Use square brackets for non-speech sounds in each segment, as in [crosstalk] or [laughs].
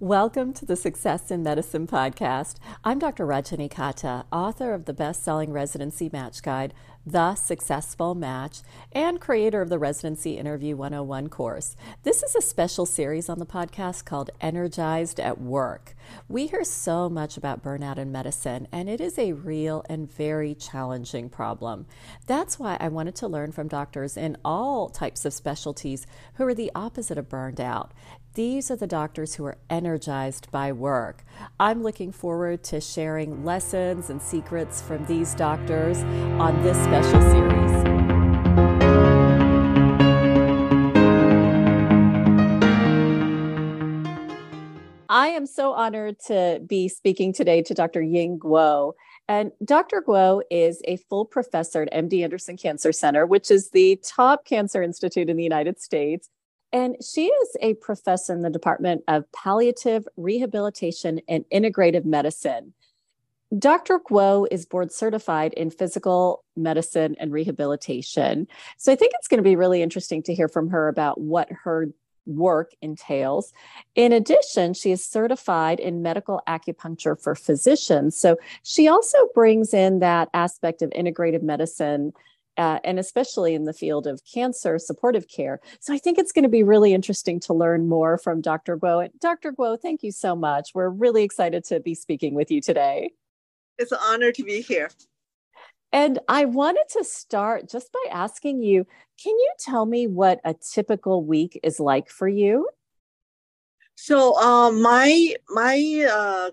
Welcome to the Success in Medicine podcast. I'm Dr. Rajani Katta, author of the best selling residency match guide, The Successful Match, and creator of the Residency Interview 101 course. This is a special series on the podcast called Energized at Work. We hear so much about burnout in medicine, and it is a real and very challenging problem. That's why I wanted to learn from doctors in all types of specialties who are the opposite of burned out. These are the doctors who are energized by work. I'm looking forward to sharing lessons and secrets from these doctors on this special series. I am so honored to be speaking today to Dr. Ying Guo. And Dr. Guo is a full professor at MD Anderson Cancer Center, which is the top cancer institute in the United States. And she is a professor in the Department of Palliative Rehabilitation and Integrative Medicine. Dr. Guo is board certified in physical medicine and rehabilitation. So I think it's going to be really interesting to hear from her about what her work entails. In addition, she is certified in medical acupuncture for physicians. So she also brings in that aspect of integrative medicine uh, and especially in the field of cancer supportive care. So I think it's going to be really interesting to learn more from Dr. Guo. Dr. Guo, thank you so much. We're really excited to be speaking with you today. It's an honor to be here. And I wanted to start just by asking you can you tell me what a typical week is like for you? So, uh, my, my uh,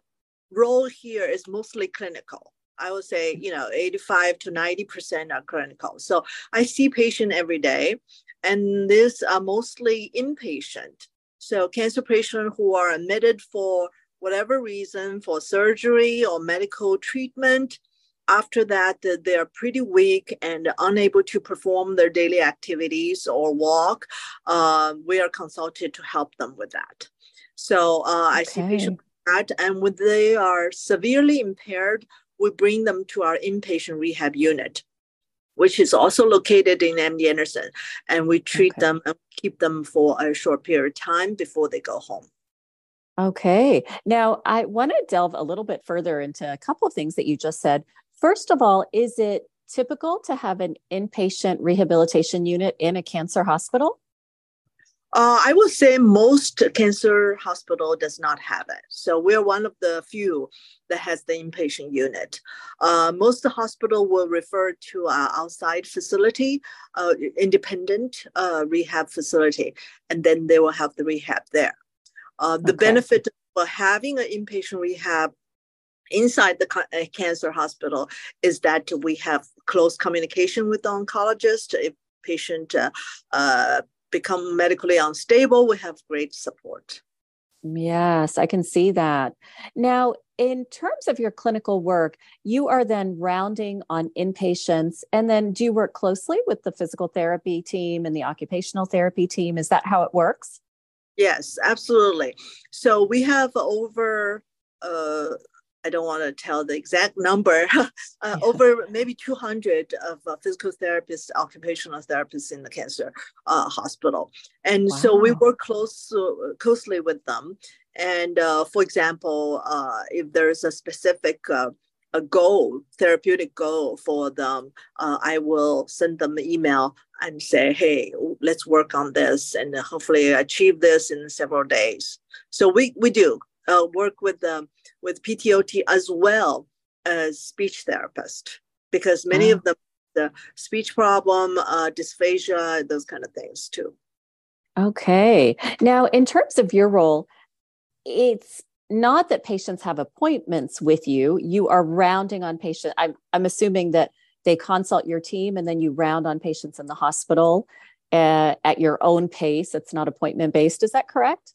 role here is mostly clinical. I would say, you know, 85 to 90% are clinical. So I see patient every day, and these are mostly inpatient. So cancer patients who are admitted for whatever reason, for surgery or medical treatment, after that, they are pretty weak and unable to perform their daily activities or walk. Uh, we are consulted to help them with that. So uh, okay. I see patients that, and when they are severely impaired we bring them to our inpatient rehab unit, which is also located in MD Anderson. And we treat okay. them and keep them for a short period of time before they go home. Okay. Now, I want to delve a little bit further into a couple of things that you just said. First of all, is it typical to have an inpatient rehabilitation unit in a cancer hospital? Uh, I would say most cancer hospital does not have it. So we're one of the few that has the inpatient unit. Uh, most hospital will refer to our outside facility, uh, independent uh, rehab facility, and then they will have the rehab there. Uh, the okay. benefit of having an inpatient rehab inside the uh, cancer hospital is that we have close communication with the oncologist. If patient uh, become medically unstable, we have great support. Yes, I can see that. Now, in terms of your clinical work, you are then rounding on inpatients. And then do you work closely with the physical therapy team and the occupational therapy team? Is that how it works? Yes, absolutely. So we have over uh, I don't want to tell the exact number, [laughs] uh, yeah. over maybe 200 of uh, physical therapists, occupational therapists in the cancer uh, hospital. And wow. so we work close, uh, closely with them. And uh, for example, uh, if there's a specific a goal, therapeutic goal for them, I will send them an email and say, hey, let's work on this and hopefully achieve this in several days. So we, we do work with them with PTOT as well as speech therapist because many of them the speech problem, uh, dysphagia, those kind of things too. Okay. Now, in terms of your role, it's not that patients have appointments with you. You are rounding on patients. I'm, I'm assuming that they consult your team and then you round on patients in the hospital uh, at your own pace. It's not appointment based. Is that correct?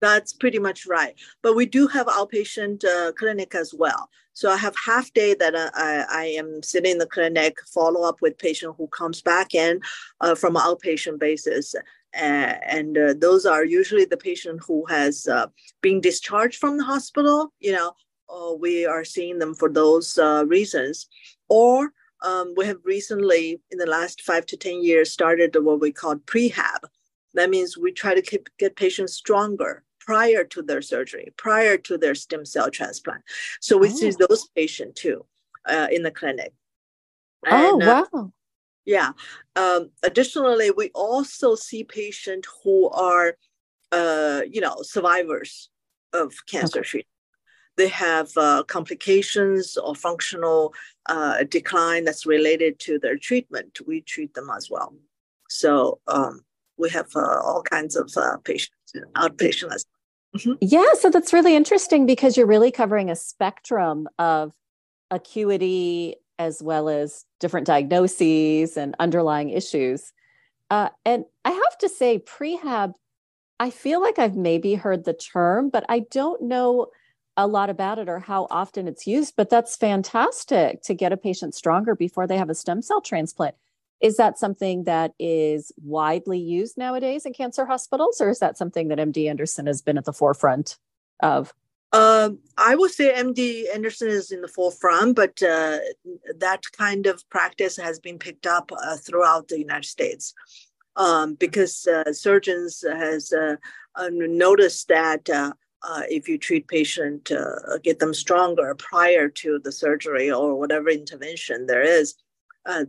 That's pretty much right. But we do have outpatient uh, clinic as well. So I have half day that uh, I, I, am sitting in the clinic, follow up with patient who comes back in uh, from an outpatient basis. and uh, those are usually the patient who has uh, been discharged from the hospital. You know, uh, we are seeing them for those reasons. Or um, we have recently, in the last five to 10 years, started what we call prehab. That means we try to keep, get patients stronger prior to their surgery, prior to their stem cell transplant. So we oh. see those patients too uh, in the clinic. Oh, and, oh, wow. Uh, yeah. Um, additionally, we also see patients who are, uh, you know, survivors of cancer okay. treatment. They have uh, complications or functional uh, decline that's related to their treatment. We treat them as well. So um, we have uh, all kinds of uh, patients, outpatient as mm-hmm. Yeah, so that's really interesting because you're really covering a spectrum of acuity as well as different diagnoses and underlying issues. Uh, and I have to say, prehab, I feel like I've maybe heard the term, but I don't know a lot about it or how often it's used. But that's fantastic to get a patient stronger before they have a stem cell transplant. Is that something that is widely used nowadays in cancer hospitals, or is that something that MD Anderson has been at the forefront of? Um, I would say MD Anderson is in the forefront, but uh, that kind of practice has been picked up uh, throughout the United States um, because uh, surgeons has uh, uh, noticed that uh, if you treat patient, get them stronger prior to the surgery or whatever intervention there is,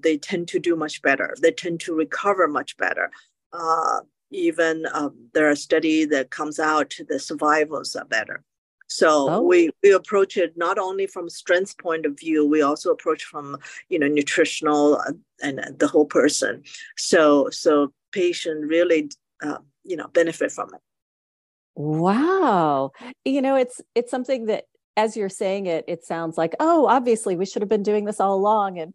they tend to do much better. They tend to recover much better even um, there are studies that comes out the survivals are better so oh. we we approach it not only from strength point of view, we also approach from you know nutritional uh, and the whole person. So so patient really uh, you know benefit from it. Wow, you know it's it's something that as you're saying it, it sounds like oh obviously we should have been doing this all along and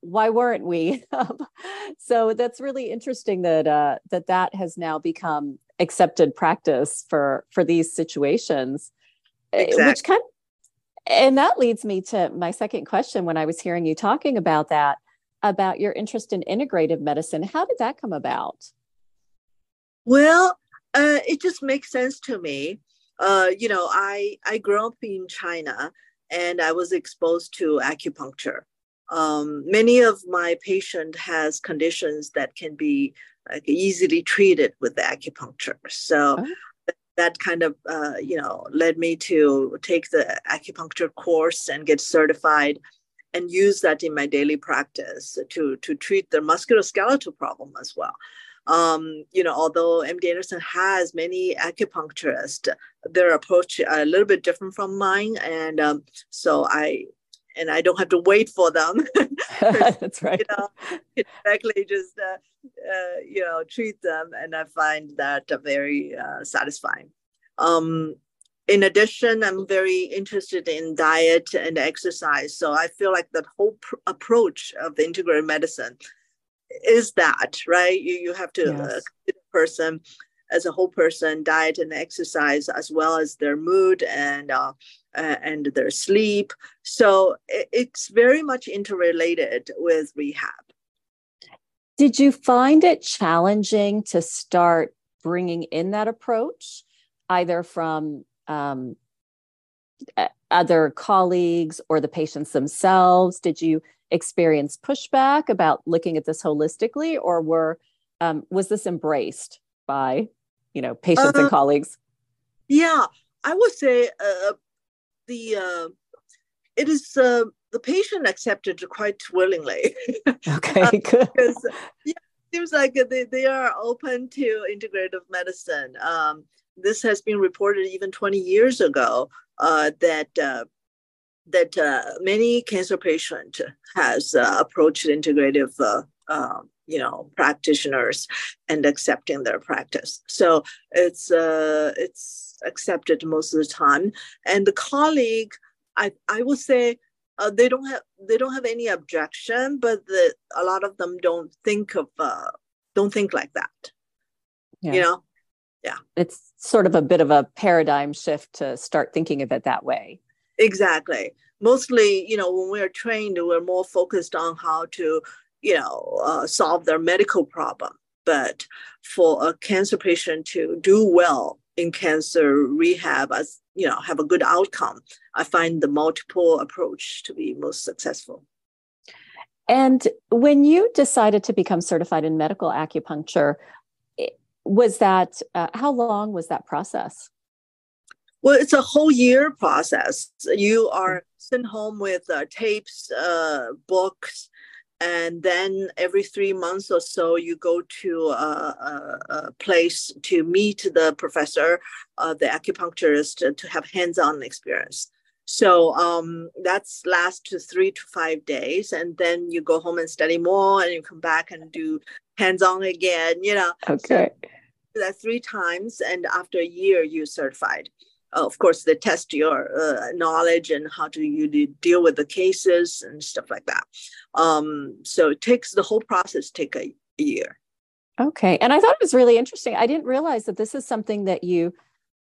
why weren't we [laughs] so that's really interesting that uh, that that has now become accepted practice for for these situations Eh, exactly. which kind of, and that leads me to my second question when I was hearing you talking about that, about your interest in integrative medicine. How did that come about? Well, uh, it just makes sense to me. Uh, you know, I I grew up in China, and I was exposed to acupuncture. Um, many of my patient has conditions that can be like, easily treated with acupuncture. So oh that kind of uh, you know led me to take the acupuncture course and get certified and use that in my daily practice to to treat the musculoskeletal problem as well um, you know although md anderson has many acupuncturists their approach is a little bit different from mine and um, so i and I don't have to wait for them. [laughs] [laughs] That's right. You know, directly just uh, uh, you know treat them, and I find that uh, very satisfying. Um, in addition, I'm very interested in diet and exercise. So I feel like that whole pr- approach of the integrative medicine is that right. You you have to uh, yes. person as a whole person, diet and exercise, as well as their mood and uh, and their sleep. So it's very much interrelated with rehab. Did you find it challenging to start bringing in that approach, either from um, other colleagues or the patients themselves? Did you experience pushback about looking at this holistically, or were um, was this embraced by you know patients uh, and colleagues? Yeah, I would say uh, the uh, it is uh, the patient accepted quite willingly. [laughs] Okay, uh, good. because yeah, it seems like they, they are open to integrative medicine. Um, this has been reported even 20 years ago uh, that uh, that uh, many cancer patient has uh, approached integrative uh, um, you know practitioners and accepting their practice so it's uh, it's accepted most of the time. And the colleague, I, I would say, uh, they don't have they don't have any objection, but the, a lot of them don't think of uh, don't think like that. Yeah. You know, yeah, it's sort of a bit of a paradigm shift to start thinking of it that way. Exactly. Mostly, you know, when we're trained, we're more focused on how to, you know, uh, solve their medical problem. But for a cancer patient to do well in cancer rehab as you know have a good outcome i find the multiple approach to be most successful and when you decided to become certified in medical acupuncture was that uh, how long was that process? Well, it's a whole year process. You are sent home with uh, tapes, uh, books, and then every three months or so, you go to a, a, a place to meet the professor, uh, the acupuncturist, to have hands-on experience. So um, that's last to three to five days, and then you go home and study more, and you come back and do hands-on again. You know. Okay. So that three times, and after a year, you certified. Uh, of course, they test your uh, knowledge and how do you deal with the cases and stuff like that. Um, so it takes the whole process take a, a year. Okay, and I thought it was really interesting. I didn't realize that this is something that you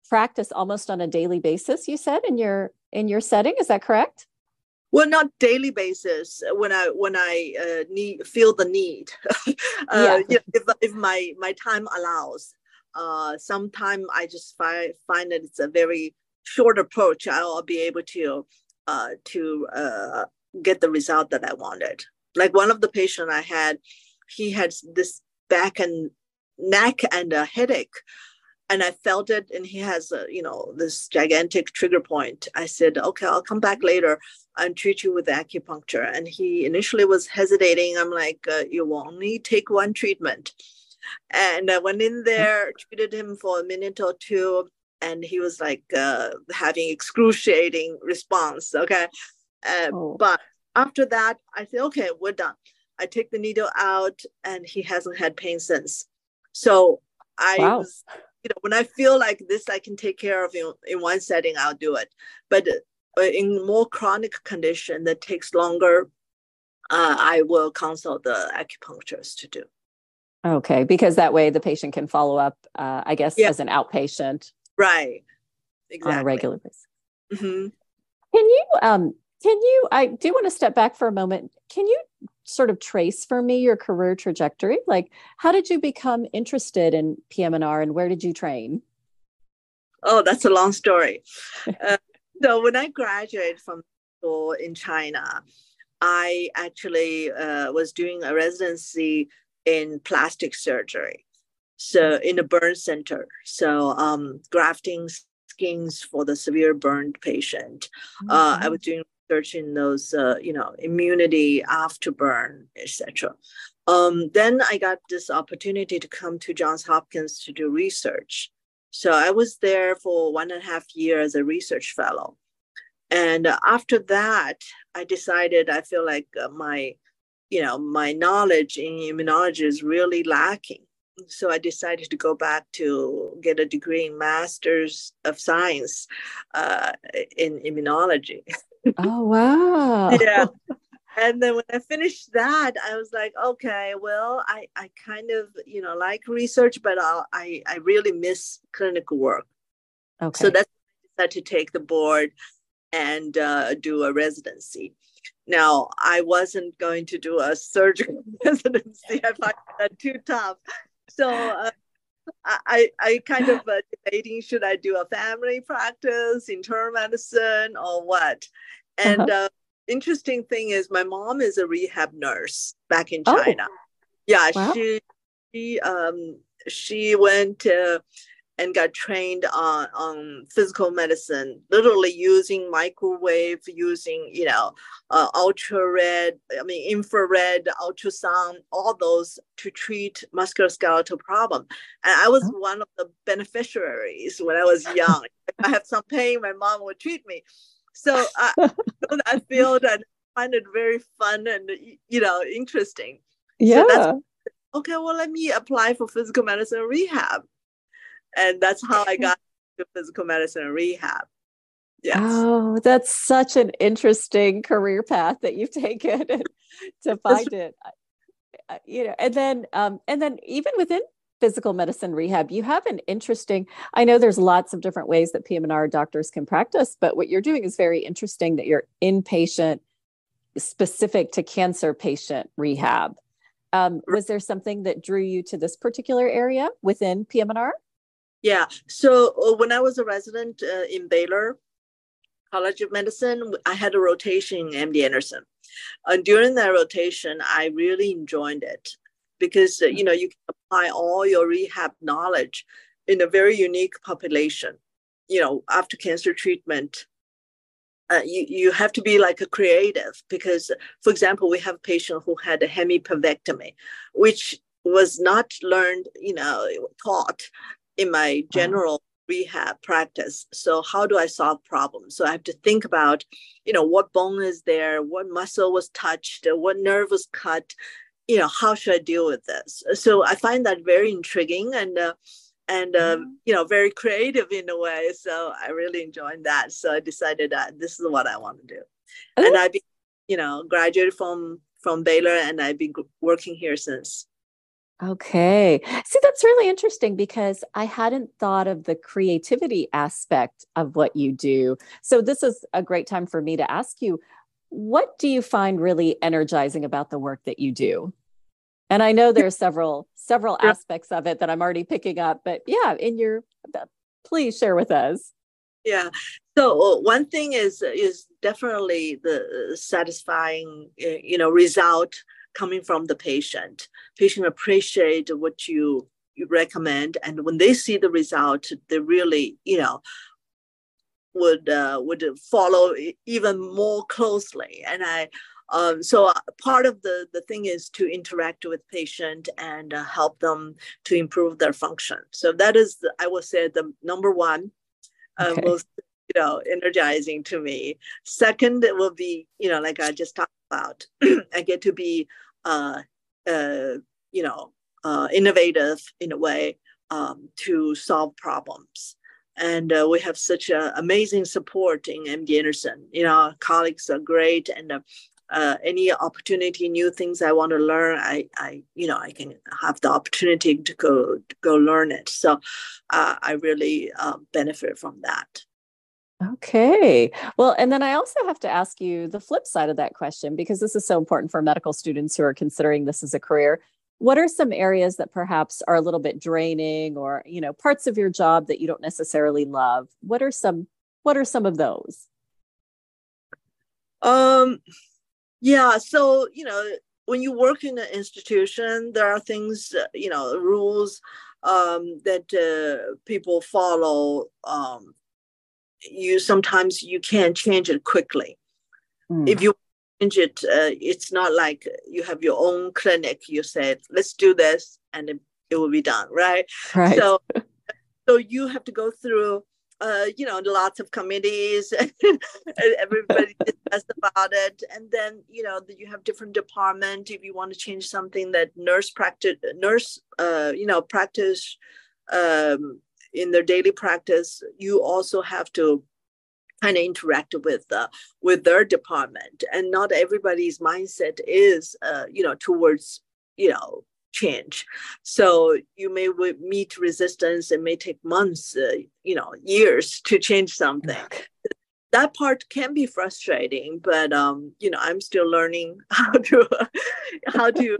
practice almost on a daily basis. You said in your in your setting, is that correct? well not daily basis when i when i uh, need feel the need [laughs] uh, yeah. you know, if, if my my time allows uh, sometime I just find find that it's a very short approach. I'll be able to uh, to uh, get the result that I wanted. Like one of the patient I had, he had this back and neck and a headache, and I felt it, and he has a you know this gigantic trigger point. I said, okay, I'll come back later and treat you with acupuncture. And he initially was hesitating. I'm like, uh, you will only take one treatment and I went in there, treated him for a minute or two, and he was like uh, having excruciating response. Okay, uh, oh. but after that, I said, okay, we're done. I take the needle out, and he hasn't had pain since. So I wow. was, you know, when I feel like this, I can take care of in, in one setting, I'll do it. But uh, in more chronic condition that takes longer, uh, I will consult the acupuncturist to do. Okay, because that way the patient can follow up, uh, I guess, yeah. as an outpatient. Right. Exactly. On a regular basis. Mm-hmm. Can you, um, can you, I do want to step back for a moment. Can you sort of trace for me your career trajectory? Like, how did you become interested in PM&R and where did you train? Oh, that's a long story. [laughs] uh, so when I graduated from school in China, I actually uh, was doing a residency in plastic surgery. So in the burn center, so um, grafting skins for the severe burned patient. Mm-hmm. Uh, I was doing research in those, uh, you know, immunity after burn, etc. Um, then I got this opportunity to come to Johns Hopkins to do research. So I was there for one and a half years as a research fellow. And after that, I decided I feel like uh, my you know, my knowledge in immunology is really lacking. So I decided to go back to get a degree in Masters of Science uh, in immunology. [laughs] Oh, wow. yeah. And then when I finished that, I was like, okay, well, I, I kind of, you know, like research, but I'll, I, I really miss clinical work. Okay. So that's why I decided to take the board and uh, do a residency. Now, I wasn't going to do a surgical [laughs] residency. I find that too tough. So uh, I, I kind of uh, debating should I do a family practice, internal medicine, or what? And uh-huh. uh, interesting thing is, my mom is a rehab nurse back in oh. China. Oh. Yeah, wow. she she um she went to and got trained on, on physical medicine, literally using microwave, using, you know, uh, ultra red, I mean, infrared, ultrasound, all those to treat musculoskeletal problem. And I was oh. one of the beneficiaries when I was young. if [laughs] I have some pain, my mom would treat me. So [laughs] I know that field and find it very fun and, you know, interesting. Yeah. So okay, well, let me apply for physical medicine rehab and that's how I got to physical medicine and rehab. Yes. Oh, that's such an interesting career path that you've [laughs] taken to find it. You know, and then um, and then even within physical medicine rehab, you have an interesting. I know there's lots of different ways that PM&R doctors can practice, but what you're doing is very interesting. That you're inpatient, specific to cancer patient rehab. Um, was there something that drew you to this particular area within PM&R? Yeah. So uh, when I was a resident uh, in Baylor College of Medicine, I had a rotation in MD Anderson. And during that rotation, I really enjoyed it because uh, you know you can apply all your rehab knowledge in a very unique population. You know, after cancer treatment, uh, you, you have to be like a creative because, for example, we have a patient who had a hemipelvectomy, which was not learned, you know, taught in my general rehab practice. So how do I solve problems? So I have to think about, you know, what bone is there, what muscle was touched, what nerve was cut, you know, how should I deal with this? So I find that very intriguing and uh, and uh, mm-hmm. you know very creative in a way. So I really enjoyed that. So I decided that this is what I want to do, and I, be, you know, graduated from from Baylor, and I've been working here since. Okay. See, that's really interesting because I hadn't thought of the creativity aspect of what you do. So, this is a great time for me to ask you what do you find really energizing about the work that you do? And I know there's several several yeah. aspects of it that I'm already picking up, but yeah, in your please share with us. Yeah. So one thing is is definitely the satisfying eh, you know result coming from the patient. Patient appreciate what you, you recommend, and when they see the result, they really, you know, would uh, would follow even more closely. And I, um, so uh, part of the the thing is to interact with patient and uh, help them to improve their function. So that is, the, I would say, the number one uh, okay. most you know energizing to me. Second, it will be you know like I just talked about. [clears throat] I get to be uh, uh, you know, uh, innovative in a way um, to solve problems. And uh, we have such amazing support in MD Anderson. You know, colleagues are great, and uh, uh, any opportunity, new things I want to learn, I, I, you know, I can have the opportunity to go to go learn it. So, uh, I really um, benefit from that. Okay. Well, and then I also have to ask you the flip side of that question because this is so important for medical students who are considering this as a career. What are some areas that perhaps are a little bit draining or, you know, parts of your job that you don't necessarily love? What are some what are some of those? Um yeah, so, you know, when you work in an institution, there are things, uh, you know, rules um, that uh, people follow um, you sometimes you can't change it quickly. Mm. If you change it, uh, it's not like you have your own clinic. You said, "Let's do this," and it, it will be done, right? Right. So, [laughs] so you have to go through. Uh, you know, lots of committees, [laughs] and everybody discuss about it, and then you know you have different department. If you want to change something that nurse practice, nurse, uh, you know, practice um, in their daily practice, you also have to kind of interact with uh, with their department, and not everybody's mindset is uh, you know towards you know change. So you may meet resistance. It may take months, uh, you know, years to change something. That part can be frustrating, but um, you know, I'm still learning [laughs] how to how to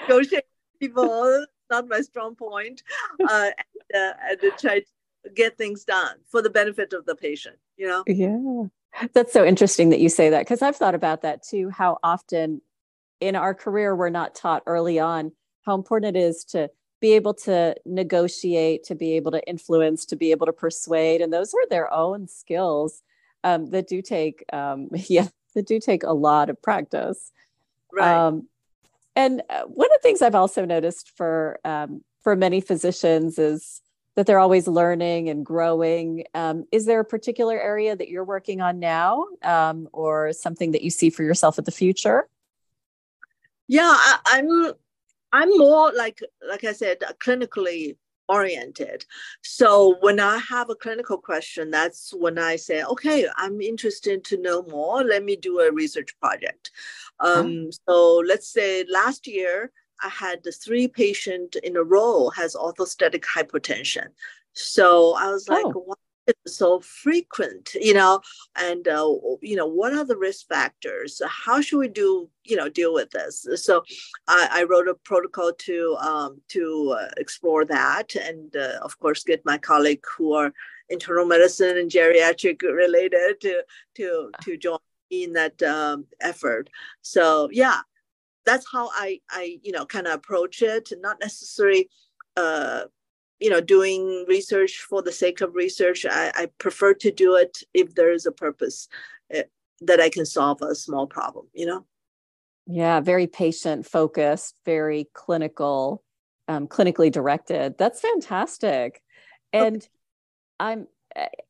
negotiate people not my strong point, uh, and, uh, and to try to get things done for the benefit of the patient. You know. Yeah, that's so interesting that you say that because I've thought about that too. How often in our career we're not taught early on how important it is to be able to negotiate, to be able to influence, to be able to persuade, and those are their own skills um, that do take, um, [laughs] yeah, that do take a lot of practice. Right. Um, and uh, one of the things I've also noticed for um, for many physicians is that they're always learning and growing. Um, is there a particular area that you're working on now, um, or something that you see for yourself at the future? Yeah, I, I'm. I'm more like like I said, clinically oriented. So when I have a clinical question, that's when I say, okay, I'm interested to know more. Let me do a research project. Um, So let's say last year I had the three patient in a row has orthostatic hypotension. So I was like, oh. why is it so frequent? You know, and uh, you know, what are the risk factors? How should we do, you know, deal with this? So I, I wrote a protocol to um, to uh, explore that, and uh, of course, get my colleague who are internal medicine and geriatric related to to to join in that um, effort. So yeah, that's how I I you know kind of approach it. Not necessarily uh, you know doing research for the sake of research. I, I prefer to do it if there is a purpose uh, that I can solve a small problem. You know. Yeah, very patient focused, very clinical, um, clinically directed. That's fantastic. And okay. I'm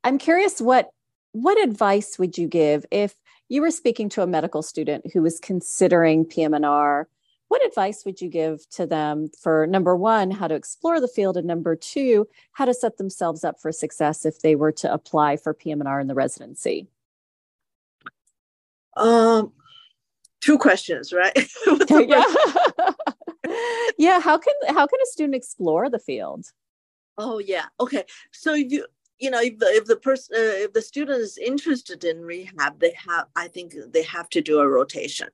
I'm curious what what advice would you give if you were speaking to a medical student who was considering PM&R? What advice would you give to them for number one, how to explore the field, and number two, how to set themselves up for success if they were to apply for PM&R in the residency? Um, two questions, right? [laughs] [laughs] yeah. [laughs] yeah. How can how can a student explore the field? Oh yeah. Okay. So you you know if the if the person uh, if the student is interested in rehab they have i think they have to do a rotation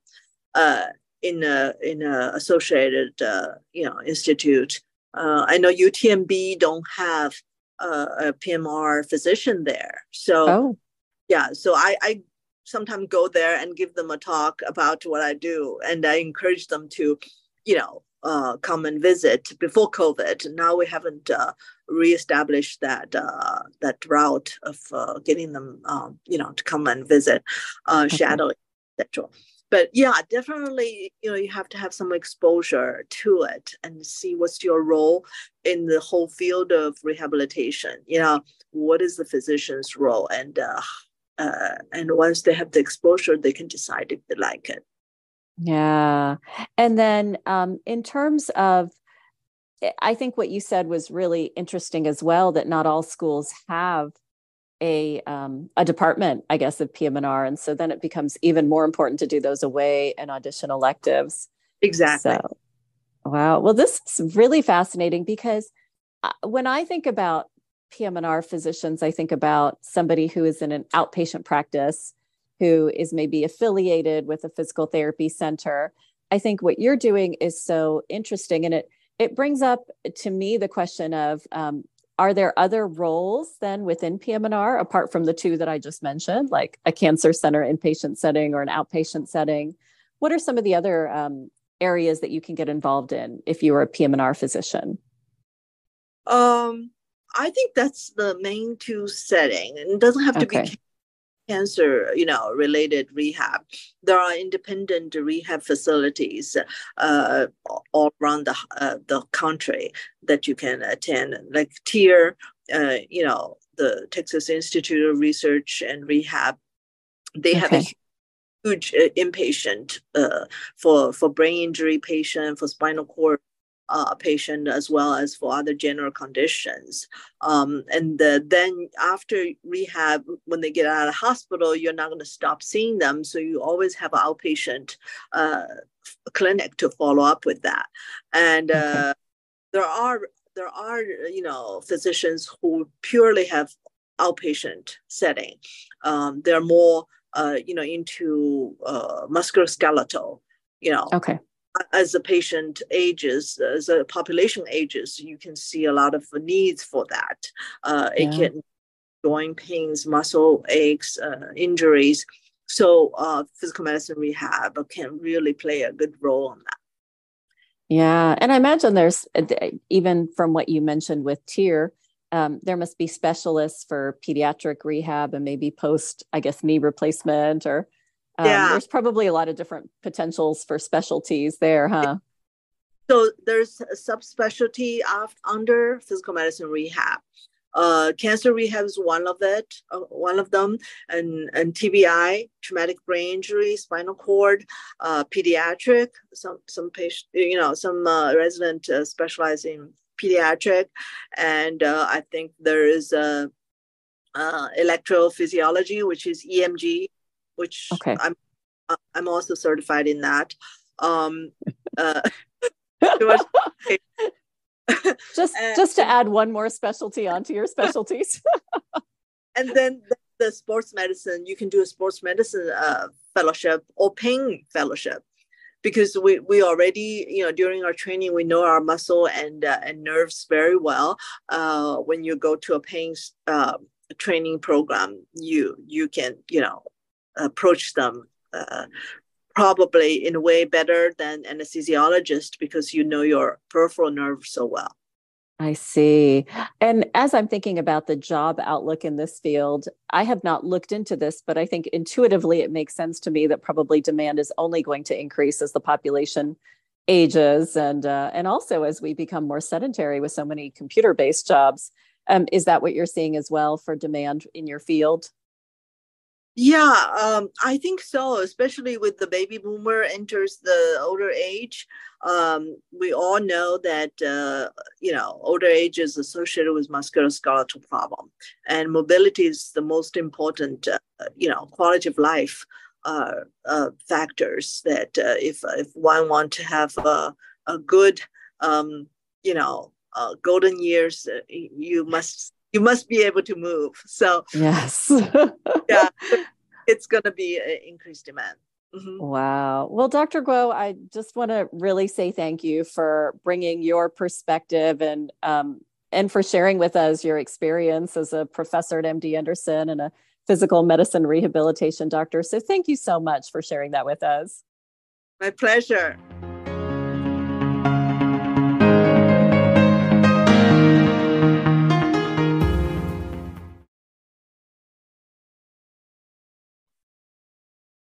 uh, in a in a associated uh, you know institute uh, i know utmb don't have a pmr physician there so oh. yeah so i i sometimes go there and give them a talk about what i do and i encourage them to you know uh, come and visit before COVID. Now we haven't uh, reestablished that uh, that route of uh, getting them, um, you know, to come and visit, uh, okay. shadowing, etc. But yeah, definitely, you know, you have to have some exposure to it and see what's your role in the whole field of rehabilitation. You know, what is the physician's role, and uh, and once they have the exposure, they can decide if they like it. Yeah. And then um, in terms of, I think what you said was really interesting as well that not all schools have a um, a department, I guess, of PM&R, and so then it becomes even more important to do those away and audition electives. Exactly. So, wow. Well, this is really fascinating because uh, when I think about PM&R physicians, I think about somebody who is in an outpatient practice who is maybe affiliated with a physical therapy center. I think what you're doing is so interesting, and it it brings up to me the question of um, are there other roles then within PM&R apart from the two that I just mentioned, like a cancer center inpatient setting or an outpatient setting? What are some of the other um, areas that you can get involved in if you are a PM&R physician? Um, I think that's the main two setting. And it doesn't have to okay. be cancer you know related rehab there are independent rehab facilities uh, all around the, uh, the country that you can attend like TIRR, uh, you know the texas institute of research and rehab they okay. have a huge uh, inpatient uh, for for brain injury patient for spinal cord uh, patient as well as for other general conditions. Um, and the, then after rehab, when they get out of hospital, you're not going to stop seeing them. So you always have an outpatient uh, clinic to follow up with that. And uh, okay. there are there are you know physicians who purely have outpatient setting. Um, they're more uh, you know into uh, musculoskeletal. You know, okay as the patient ages, as the population ages, you can see a lot of needs for that. Uh, yeah. It can joint pains, muscle aches, uh, injuries. So uh, physical medicine rehab can really play a good role on that. Yeah, and I imagine there's uh, even from what you mentioned with TIRR, um, there must be specialists for pediatric rehab and maybe post, I guess, knee replacement or um, yeah. There's probably a lot of different potentials for specialties there, huh? So there's a subspecialty of, under physical medicine rehab. Uh, cancer rehab is one of it, uh, one of them, and, and TBI, traumatic brain injury, spinal cord, uh, pediatric. Some some patient, you know, some uh, resident uh, specialize in pediatric, and uh, I think there is a uh, electrophysiology, which is EMG, which okay. I'm uh, I'm also certified in that. Um, [laughs] uh, [laughs] just and, just to add one more specialty onto your specialties. [laughs] and then the, the, sports medicine, you can do a sports medicine uh, fellowship or pain fellowship because we, we already you know during our training we know our muscle and uh, and nerves very well uh, when you go to a pain uh, training program you you can you know approach them uh, probably in a way better than anesthesiologist because you know your peripheral nerve so well. I see. And as I'm thinking about the job outlook in this field, I have not looked into this, but I think intuitively it makes sense to me that probably demand is only going to increase as the population ages and uh, and also as we become more sedentary with so many computer-based jobs. Um, is that what you're seeing as well for demand in your field? Yeah, um, I think so. Especially with the baby boomer enters the older age, um, we all know that uh, you know older age is associated with musculoskeletal problem, and mobility is the most important uh, you know quality of life uh, uh factors. That uh, if if one want to have a, a good um, you know golden years, uh, you must you must be able to move. So yes, [laughs] yeah, it's going to be an increased demand. Mm-hmm. Wow. Well, Dr. Guo, I just want to really say thank you for bringing your perspective and um, and for sharing with us your experience as a professor at MD Anderson and a physical medicine rehabilitation doctor. So, thank you so much for sharing that with us. My pleasure.